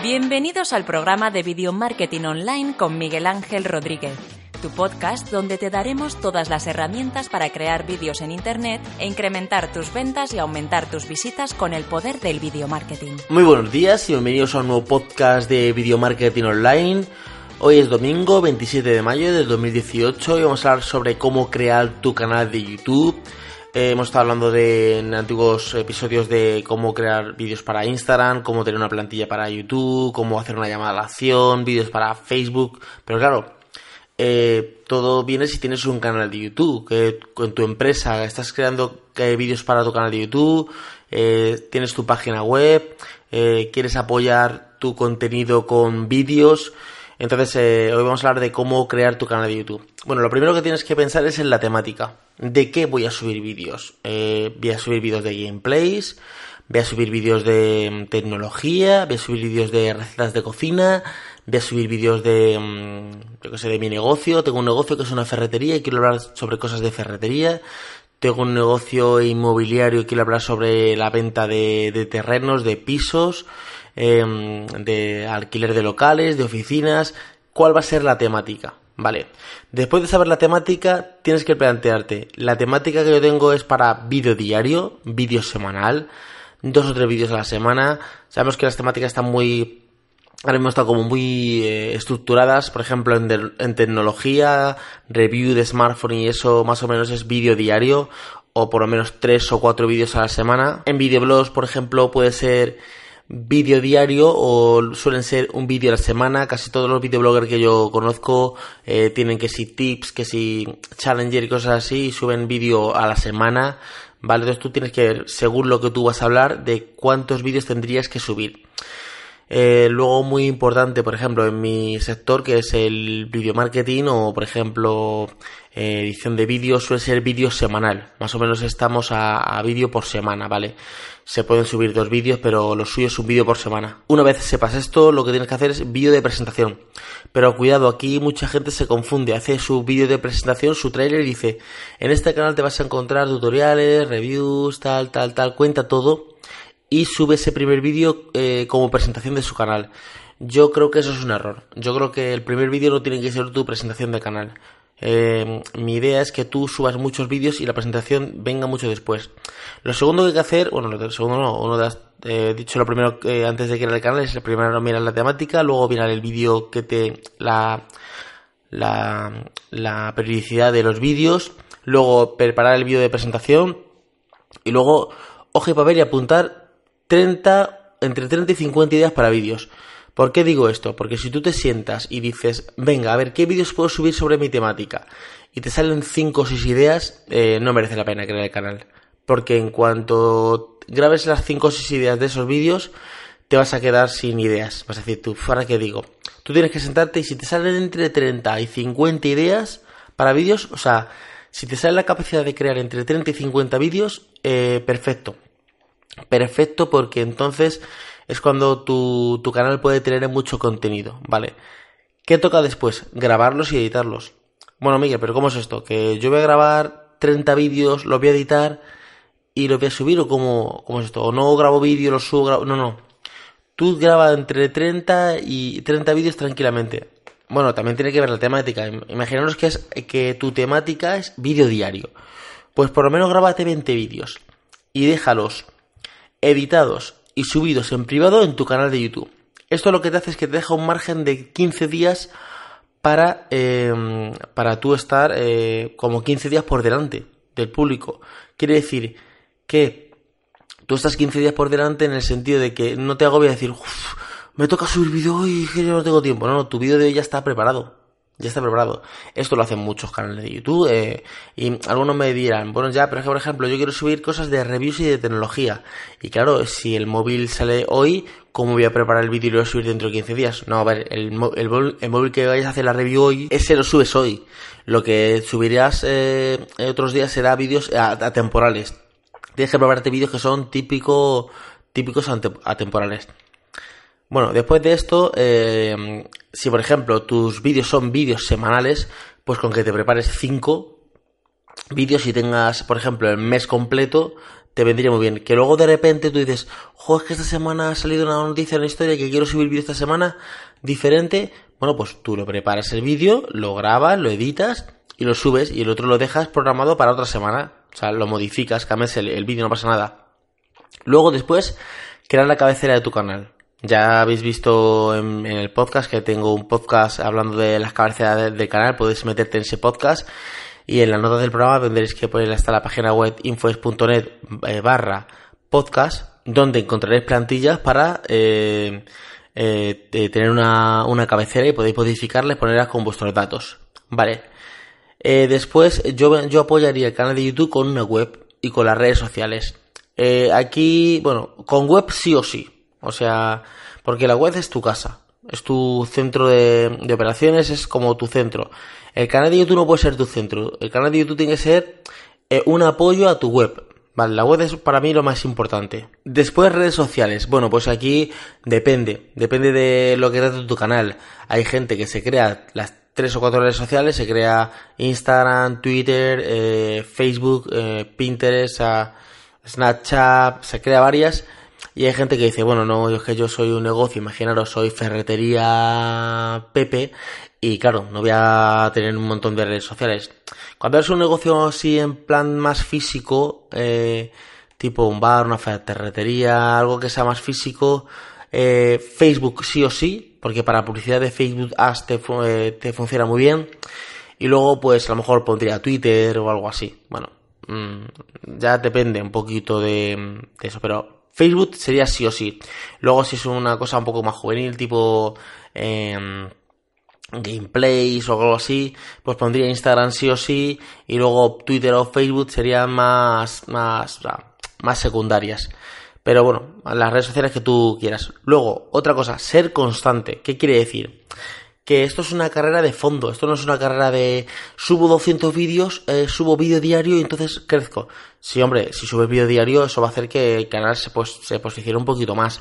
Bienvenidos al programa de Video Marketing Online con Miguel Ángel Rodríguez, tu podcast donde te daremos todas las herramientas para crear vídeos en Internet e incrementar tus ventas y aumentar tus visitas con el poder del video marketing. Muy buenos días y bienvenidos a un nuevo podcast de Video Marketing Online. Hoy es domingo 27 de mayo del 2018 y vamos a hablar sobre cómo crear tu canal de YouTube eh, hemos estado hablando de, en antiguos episodios de cómo crear vídeos para Instagram, cómo tener una plantilla para YouTube, cómo hacer una llamada a la acción, vídeos para Facebook. Pero claro, eh, todo viene si tienes un canal de YouTube, que con tu empresa estás creando eh, vídeos para tu canal de YouTube, tienes tu página web, quieres apoyar tu contenido con vídeos. Entonces, hoy vamos a hablar de cómo crear tu canal de YouTube. Bueno, lo primero que tienes que pensar es en la temática. ¿De qué voy a subir vídeos? Eh, voy a subir vídeos de gameplays, voy a subir vídeos de mm, tecnología, voy a subir vídeos de recetas de cocina, voy a subir vídeos de, mm, yo qué sé, de mi negocio. Tengo un negocio que es una ferretería y quiero hablar sobre cosas de ferretería. Tengo un negocio inmobiliario y quiero hablar sobre la venta de, terrenos, de pisos, em, de alquiler de locales, de oficinas. ¿Cuál va a ser la temática? Vale. Después de saber la temática, tienes que plantearte. La temática que yo tengo es para vídeo diario, vídeo semanal, dos o tres vídeos a la semana. Sabemos que las temáticas están muy. Ahora mismo están como muy eh, estructuradas. Por ejemplo, en, en tecnología, review de smartphone y eso más o menos es vídeo diario. O por lo menos tres o cuatro vídeos a la semana. En videoblogs, por ejemplo, puede ser vídeo diario o suelen ser un vídeo a la semana. Casi todos los videobloggers que yo conozco eh, tienen que si tips, que si challenger y cosas así y suben vídeo a la semana. Vale, entonces tú tienes que ver, según lo que tú vas a hablar, de cuántos vídeos tendrías que subir. Eh, luego muy importante, por ejemplo, en mi sector que es el video marketing o por ejemplo eh, edición de vídeos suele ser vídeo semanal. Más o menos estamos a, a vídeo por semana, ¿vale? Se pueden subir dos vídeos, pero lo suyo es un vídeo por semana. Una vez sepas esto, lo que tienes que hacer es vídeo de presentación. Pero cuidado, aquí mucha gente se confunde, hace su vídeo de presentación, su trailer y dice, en este canal te vas a encontrar tutoriales, reviews, tal, tal, tal, cuenta todo y sube ese primer vídeo eh, como presentación de su canal. Yo creo que eso es un error. Yo creo que el primer vídeo no tiene que ser tu presentación de canal. Eh, mi idea es que tú subas muchos vídeos y la presentación venga mucho después. Lo segundo que hay que hacer, bueno, lo segundo no, uno de eh, dicho lo primero que antes de crear el canal es primero mirar la temática, luego mirar el vídeo que te la, la la periodicidad de los vídeos, luego preparar el vídeo de presentación y luego hoja y papel y apuntar 30, entre 30 y 50 ideas para vídeos. ¿Por qué digo esto? Porque si tú te sientas y dices, venga, a ver, ¿qué vídeos puedo subir sobre mi temática? Y te salen 5 o 6 ideas, eh, no merece la pena crear el canal. Porque en cuanto grabes las 5 o 6 ideas de esos vídeos, te vas a quedar sin ideas. Vas a decir, tú, ¿para qué digo? Tú tienes que sentarte y si te salen entre 30 y 50 ideas para vídeos, o sea, si te sale la capacidad de crear entre 30 y 50 vídeos, eh, perfecto perfecto porque entonces es cuando tu, tu canal puede tener mucho contenido, ¿vale? ¿Qué toca después? Grabarlos y editarlos. Bueno, Miguel, pero ¿cómo es esto? ¿Que yo voy a grabar 30 vídeos, los voy a editar y los voy a subir o cómo, cómo es esto? ¿O no grabo vídeos, los subo, No, no. Tú grabas entre 30 y 30 vídeos tranquilamente. Bueno, también tiene que ver la temática. Imaginaros que, es, que tu temática es vídeo diario. Pues por lo menos grábate 20 vídeos y déjalos editados y subidos en privado en tu canal de YouTube. Esto lo que te hace es que te deja un margen de 15 días para, em, para tú estar eh, como 15 días por delante del público. Quiere decir que tú estás 15 días por delante en el sentido de que no te agobia decir, me toca subir vídeo yo no tengo tiempo. No, no, tu vídeo de hoy ya está preparado ya está preparado. Esto lo hacen muchos canales de YouTube eh, y algunos me dirán, bueno ya, pero es que por ejemplo yo quiero subir cosas de reviews y de tecnología. Y claro, si el móvil sale hoy, ¿cómo voy a preparar el vídeo y lo voy a subir dentro de 15 días? No, a ver, el, el, móvil que vayas a hacer la review hoy, ese lo subes hoy. Lo que subirás eh, otros días será vídeos atemporales. Tienes que prepararte vídeos que son típico, típicos atemporales. Bueno, después de esto, eh, si por ejemplo tus vídeos son vídeos semanales, pues con que te prepares 5 vídeos y tengas, por ejemplo, el mes completo, te vendría muy bien. Que luego de repente tú dices, jo, es que esta semana ha salido una noticia en la historia que quiero subir vídeo esta semana diferente. Bueno, pues tú lo preparas el vídeo, lo grabas, lo editas y lo subes y el otro lo dejas programado para otra semana. O sea, lo modificas, cambias el, el vídeo, no pasa nada. Luego después, crear la cabecera de tu canal. Ya habéis visto en, el podcast que tengo un podcast hablando de las cabeceras del, canal, podéis meterte en ese podcast y en las notas del programa tendréis que poner hasta la página web infoes.net eh, barra podcast donde encontraréis plantillas para eh, eh, tener una, una, cabecera y podéis modificarla y ponerlas con vuestros datos. Vale. después yo, yo apoyaría el canal de YouTube con una web y con las redes sociales. aquí, bueno, con web sí o sí. O sea, porque la web es tu casa, es tu centro de, operaciones, es como tu centro. El canal de YouTube no puede ser tu centro, el canal de YouTube tiene que ser eh, un apoyo a tu web. Vale, la web es para mí lo más importante. Después redes sociales. Bueno, pues aquí depende, depende de lo que trate tu canal. Hay gente que se crea las tres o cuatro redes sociales, se crea Instagram, Twitter, eh, Facebook, eh, Pinterest, Snapchat, se crea varias y hay gente que dice, bueno, no, es que yo soy un negocio, imaginaros, soy ferretería Pepe y claro, no voy a tener un montón de redes sociales. Cuando eres un negocio así en plan más físico, eh, tipo un bar, una ferretería, algo que sea más físico, eh, Facebook sí o sí, porque para publicidad de Facebook Ads te, eh, te funciona muy bien. Y luego, pues a lo mejor pondría Twitter o algo así. Bueno, mm, ya depende un poquito de, de eso, pero Facebook sería sí o sí. Luego si es una cosa un poco más juvenil, tipo eh, gameplays o algo así, pues pondría Instagram sí o sí y luego Twitter o Facebook serían más, más, más secundarias. Pero bueno, las redes sociales que tú quieras. Luego, otra cosa, ser constante. ¿Qué quiere decir? Que esto es una carrera de fondo, esto no es una carrera de subo 200 vídeos, eh, subo vídeo diario y entonces crezco. Sí, hombre, si subes vídeo diario eso va a hacer que el canal se, pues, se posicione un poquito más.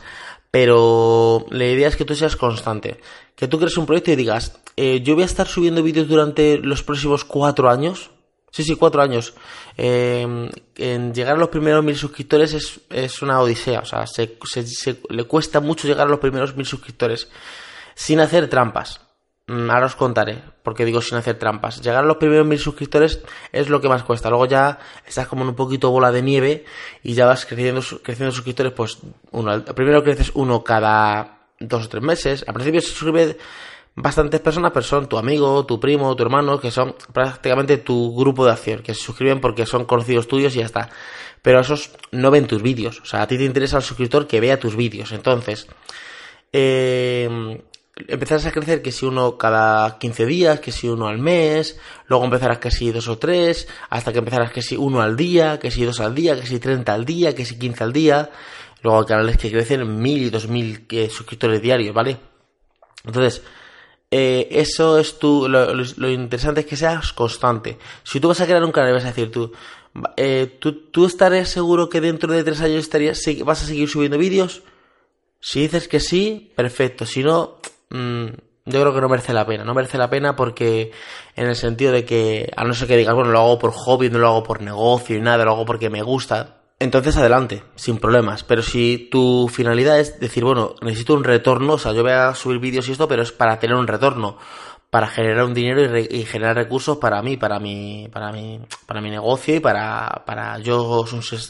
Pero la idea es que tú seas constante. Que tú crees un proyecto y digas, eh, yo voy a estar subiendo vídeos durante los próximos cuatro años. Sí, sí, cuatro años. Em, en llegar a los primeros mil suscriptores es, es una odisea. O sea, se, se, le cuesta mucho llegar a los primeros mil suscriptores sin hacer trampas. Mm, ahora os contaré, porque digo sin hacer trampas. Llegar a los primeros mil suscriptores es lo que más cuesta. Luego ya estás como en un poquito bola de nieve y ya vas creciendo, creciendo suscriptores, pues uno. Primero creces uno cada dos o tres meses. Al principio se suscribe bastantes personas, pero son tu amigo, tu primo, tu hermano, que son prácticamente tu grupo de acción, que se suscriben porque son conocidos tuyos y ya está. Pero esos no ven tus vídeos. O sea, a ti te interesa el suscriptor que vea tus vídeos. Entonces, eh, empezarás a crecer que si uno cada 15 días, que si uno al mes, luego empezarás que si dos o tres, hasta que empezarás que si uno al día, que si dos al día, que si 30 al día, que si 15 al día. Luego hay canales que crecen mil y dos mil eh, suscriptores diarios, ¿vale? Entonces, eh, eso es tu, lo, interesante es que seas constante. Si tú vas a crear un canal y vas a decir tú, eh, tú, tú estarás seguro que dentro de tres años estarías, vas a seguir subiendo vídeos. Si dices que sí, perfecto. Si no, Mm, yo creo que no merece la pena. No merece la pena porque en el sentido de que, a no ser que digas, bueno, lo hago por hobby, no lo hago por negocio y nada, lo hago porque me gusta, entonces adelante, sin problemas. Pero si tu finalidad es decir, bueno, necesito un retorno, o sea, yo voy a subir vídeos y esto, pero es para tener un retorno para generar un dinero y, generar recursos para mí, para mi, para mi, para mi negocio y para, para yo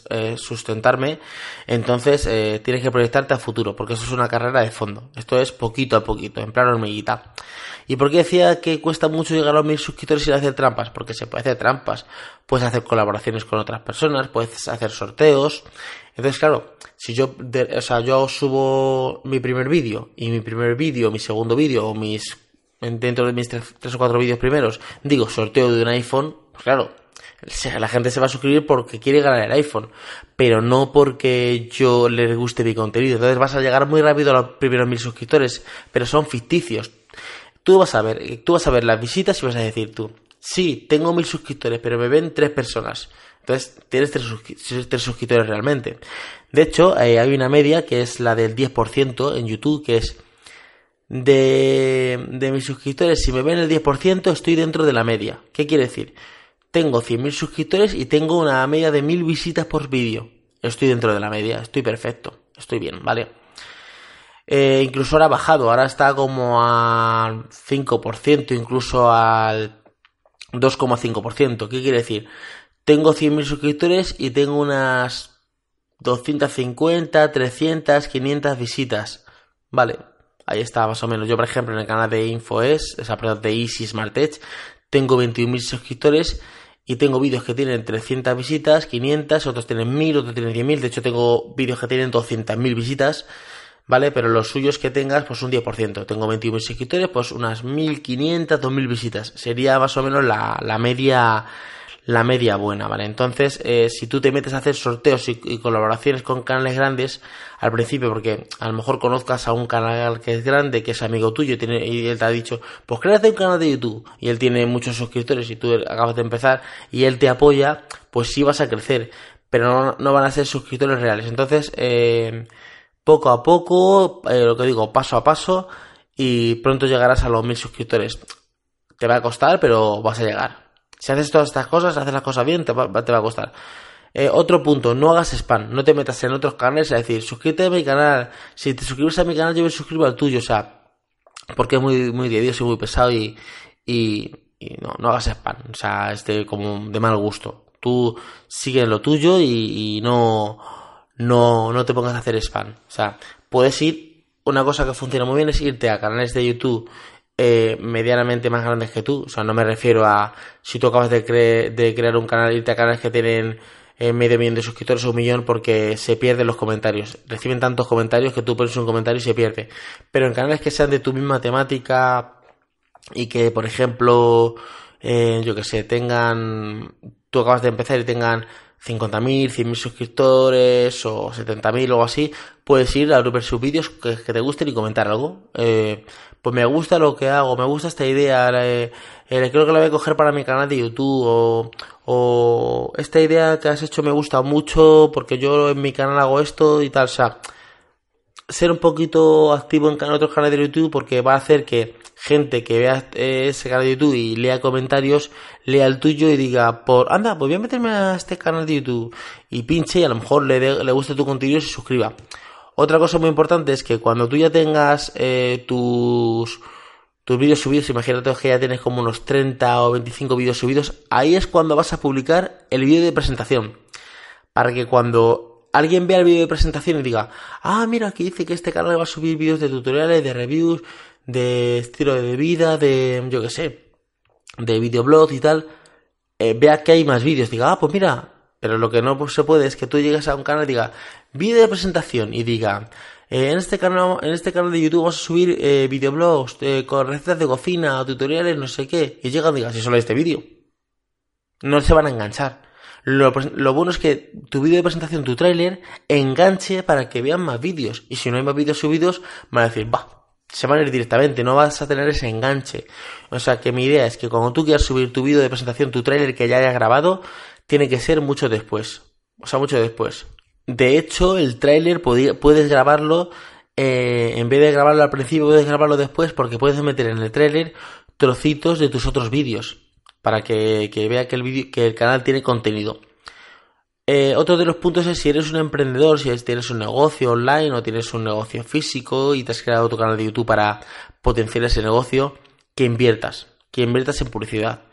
eh, sustentarme. Entonces eh, tienes que proyectarte a futuro, porque eso es una carrera de fondo. Esto es poquito a poquito, en plan hormiguita. ¿Y por qué decía que cuesta mucho llegar a los mil suscriptores sin hacer trampas? Porque se puede hacer trampas. Puedes hacer colaboraciones con otras personas, puedes hacer sorteos. Entonces, claro, si yo, o sea, yo subo mi primer vídeo y mi primer vídeo, mi segundo vídeo o mis dentro de mis tres, o cuatro vídeos primeros, digo sorteo de un iPhone, pues claro, la gente se va a suscribir porque quiere ganar el iPhone, pero no porque yo le guste mi contenido. Entonces vas a llegar muy rápido a los primeros mil suscriptores, pero son ficticios. Tú vas a ver, tú vas a ver las visitas y vas a decir tú, sí, tengo mil suscriptores, pero me ven tres personas. Entonces tienes tres, tres suscriptores realmente. De hecho, eh, hay una media que es la del 10% en YouTube, que es de, de mis suscriptores, si me ven el 10%, estoy dentro de la media. ¿Qué quiere decir? Tengo 100.000 suscriptores y tengo una media de 1.000 visitas por vídeo. estoy dentro de la media, estoy perfecto, estoy bien, ¿vale? Eh, incluso ahora ha bajado, ahora está como al 5%, incluso al 2,5%. ¿Qué quiere decir? Tengo 100.000 suscriptores y tengo unas 250, 300, 500 visitas. Vale, ahí está más o menos. Yo, por ejemplo, en el canal de InfoES, esa perdón, de Easy Smart Edge, tengo 21.000 suscriptores y tengo vídeos que tienen 300 visitas, 500, otros tienen 1000, otros tienen 100.000. De hecho, tengo vídeos que tienen 200.000 visitas. ¿vale? Pero los suyos que tengas, pues un 10%. Tengo 21 suscriptores, pues unas 1500, 2000 visitas. Sería más o menos la, la media la media buena, ¿vale? Entonces, eh, si tú te metes a hacer sorteos y, colaboraciones con canales grandes, al principio, porque a lo mejor conozcas a un canal que es grande, que es amigo tuyo, y, tiene, y él te ha dicho, pues créate un canal de YouTube, y él tiene muchos suscriptores y tú acabas de empezar, y él te apoya, pues sí vas a crecer, pero no, no van a ser suscriptores reales. Entonces, eh, poco a poco, eh, lo que digo, paso a paso, y pronto llegarás a los mil suscriptores. Te va a costar, pero vas a llegar. Si haces todas estas cosas, haces las cosas bien, te va, te va a costar. Eh, otro punto, no hagas spam, no te metas en otros canales, es decir, suscríbete a mi canal, si te suscribes a mi canal yo me suscribo al tuyo, o sea, porque es muy, muy tedioso y muy pesado y, y, no, no hagas spam, o sea, este como de mal gusto. Tú sigue lo tuyo y, y no, no, no te pongas a hacer spam. O sea, puedes ir, una cosa que funciona muy bien es irte a canales de YouTube eh, medianamente más grandes que tú. O sea, no me refiero a si tú acabas de, de crear un canal, irte a canales que tienen eh, medio millón de suscriptores o un millón porque se pierden los comentarios. Reciben tantos comentarios que tú pones un comentario y se pierde. Pero en canales que sean de tu misma temática y que, por ejemplo, eh, yo que sé, tengan, tú acabas de empezar y tengan 50.000, 100.000 suscriptores o 70.000 o así, puedes ir a ver sus vídeos que, te gusten y comentar algo. Eh, pues me gusta lo que hago, me gusta esta idea, eh, creo que la voy a coger para mi canal de YouTube o, o esta idea que has hecho me gusta mucho porque yo en mi canal hago esto y tal, o sea, ser un poquito activo en otros canales de YouTube porque va a hacer que gente que vea eh, ese canal de YouTube y lea comentarios, lea el tuyo y diga, por anda, pues voy a meterme a este canal de YouTube y pinche y a lo mejor le, le guste tu contenido y se suscriba. Otra cosa muy importante es que cuando tú ya tengas eh, tus tus vídeos subidos, imagínate que ya tienes como unos 30 o 25 vídeos subidos, ahí es cuando vas a publicar el vídeo de presentación. Para que cuando alguien vea el vídeo de presentación y diga, ah, mira, aquí dice que este canal va a subir vídeos de tutoriales, de reviews, de estilo de vida, de, yo qué sé, de videoblogs y tal, eh, vea que hay más vídeos, diga, ah, pues mira, pero lo que no se puede es que tú llegues a un canal y diga, vídeo de presentación y diga, eh, en este canal, en este canal de YouTube vamos a subir eh, videoblogs con recetas de cocina, tutoriales, no sé qué, y llegan y diga, si solo este vídeo. No se van a enganchar. Lo, bueno es que tu vídeo de presentación, tu tráiler, enganche para que vean más vídeos. Y si no hay más vídeos subidos, van a decir, va, se van a ir directamente, no vas a tener ese enganche. O sea que mi idea es que cuando tú quieras subir tu vídeo de presentación, tu tráiler que ya hayas grabado, tiene que ser mucho después. O sea, mucho después. De hecho, el tráiler puedes grabarlo, eh, en vez de grabarlo al principio, puedes grabarlo después porque puedes meter en el tráiler trocitos de tus otros vídeos para que, vea que el, que el canal tiene contenido. Eh, otro de los puntos es si eres un emprendedor, si tienes un negocio online o tienes un negocio físico y te has creado tu canal de YouTube para potenciar ese negocio, que inviertas, que inviertas en publicidad.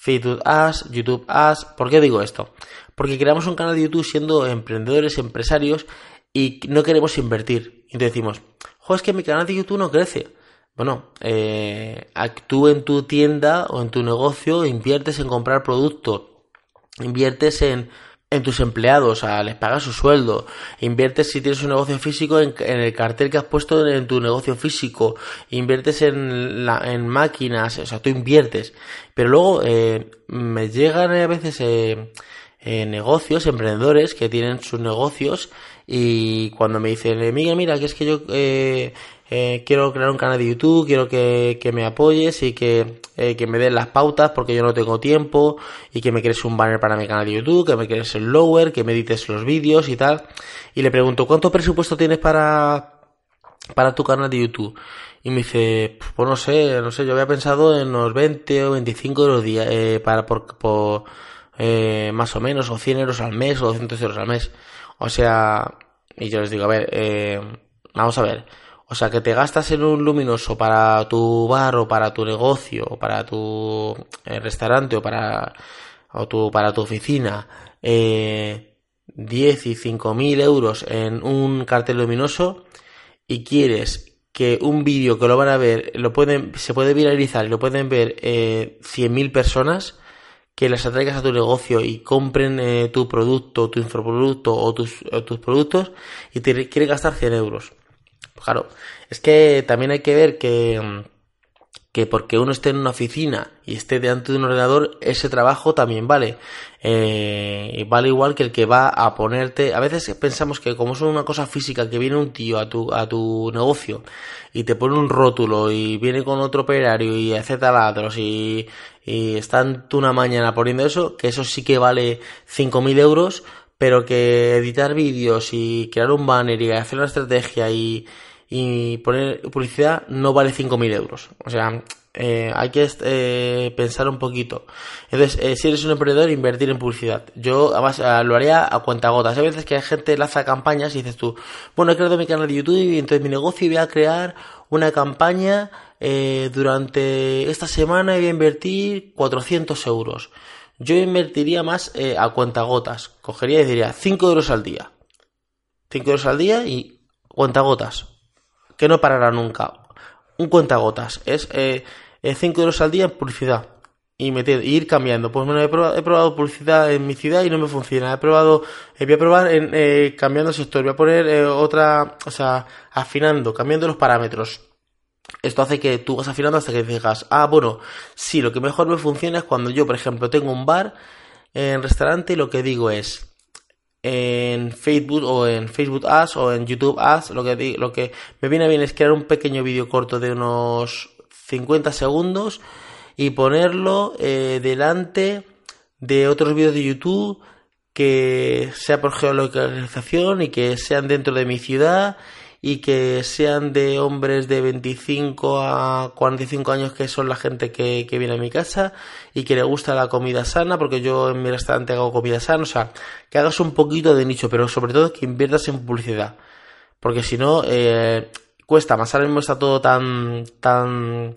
Facebook Ads, YouTube Ads. ¿Por qué digo esto? Porque creamos un canal de YouTube siendo emprendedores, empresarios y no queremos invertir. Y decimos, jo, es que mi canal de YouTube no crece. Bueno, eh, en tu tienda o en tu negocio, inviertes en comprar productos, inviertes en, en tus empleados, o sea, les pagas su sueldo, inviertes si tienes un negocio físico en, el cartel que has puesto en, tu negocio físico, inviertes en, la, en máquinas, o sea, tú inviertes. Pero luego eh, me llegan a veces eh, eh, negocios, emprendedores que tienen sus negocios y cuando me dicen, Miguel, mira, que es que yo eh, eh, quiero crear un canal de YouTube, quiero que, me apoyes y que, eh, que, me den las pautas porque yo no tengo tiempo y que me crees un banner para mi canal de YouTube, que me crees el lower, que me edites los vídeos y tal. Y le pregunto, ¿cuánto presupuesto tienes para, para tu canal de YouTube? Y me dice, pues no sé, no sé, yo había pensado en unos 20 o 25 euros día, eh, para, por, por eh, más o menos, o 100 euros al mes o 200 euros al mes. O sea, y yo les digo, a ver, eh, vamos a ver. O sea, que te gastas en un luminoso para tu bar o para tu negocio o para tu eh, restaurante o para, o tu, para tu oficina eh, 10 y 5 mil euros en un cartel luminoso y quieres que un vídeo que lo van a ver, lo pueden, se puede viralizar y lo pueden ver eh, 100.000 personas, que las atraigas a tu negocio y compren eh, tu producto, tu infoproducto o tus, tus productos y te quieren gastar 100 euros. Claro, es que también hay que ver que mm, que porque uno esté en una oficina y esté delante de un ordenador, ese trabajo también vale. Eh, vale igual que el que va a ponerte. A veces pensamos que como es una cosa física, que viene un tío a tu, a tu negocio y te pone un rótulo y viene con otro operario y hace taladros y, y están una mañana poniendo eso, que eso sí que vale 5.000 euros, pero que editar vídeos y crear un banner y hacer una estrategia y y poner publicidad no vale 5.000 euros. O sea, eh, hay que eh, pensar un poquito. Entonces, eh, si eres un emprendedor, invertir en publicidad. Yo además lo haría a cuentagotas. Hay veces que hay gente lanza campañas y dices tú, bueno, he creado mi canal de YouTube y entonces mi negocio voy a crear una campaña durante esta semana y voy a invertir 400 euros. Yo invertiría más a cuentagotas. Cogería y diría 5 euros al día. 5 euros al día y cuentagotas que no parará nunca. Un cuentagotas. Es 5 eh, eh, euros al día en publicidad. Y, meter, ir cambiando. Pues bueno, he probado, publicidad en mi ciudad y no me funciona. He probado, eh, voy a probar en, cambiando el sector. Voy a poner otra, o sea, afinando, cambiando los parámetros. Esto hace que tú vas afinando hasta que digas, ah, bueno, sí, lo que mejor me funciona es cuando yo, por ejemplo, tengo un bar en restaurante y lo que digo es, en Facebook o en Facebook Ads o en YouTube Ads, lo que, lo que me viene bien es crear un pequeño vídeo corto de unos 50 segundos y ponerlo eh, delante de otros vídeos de YouTube que sea por geolocalización y que sean dentro de mi ciudad y que sean de hombres de 25 a 45 años que son la gente que, que viene a mi casa y que le gusta la comida sana porque yo en mi restaurante hago comida sana, o sea, que hagas un poquito de nicho, pero sobre todo que inviertas en publicidad, porque si no, eh, cuesta más, ahora mismo está todo tan, tan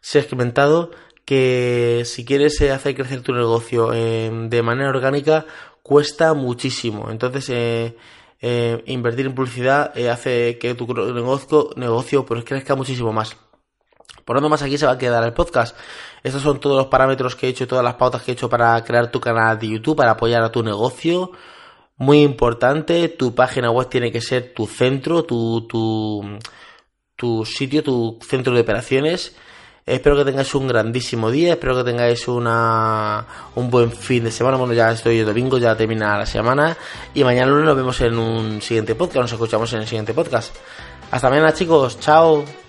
segmentado que si quieres eh, hacer crecer tu negocio eh, de manera orgánica cuesta muchísimo, entonces eh, eh, invertir en publicidad eh, hace que tu negocio, negocio pues crezca muchísimo más. Por lo más aquí se va a quedar el podcast. Estos son todos los parámetros que he hecho, todas las pautas que he hecho para crear tu canal de YouTube, para apoyar a tu negocio. Muy importante, tu página web tiene que ser tu centro, tu, tu, tu sitio, tu centro de operaciones. Espero que tengáis un grandísimo día, espero que tengáis una, un buen fin de semana. Bueno, ya estoy el domingo, ya termina la semana. Y mañana lunes nos vemos en un siguiente podcast, nos escuchamos en el siguiente podcast. Hasta mañana chicos, chao.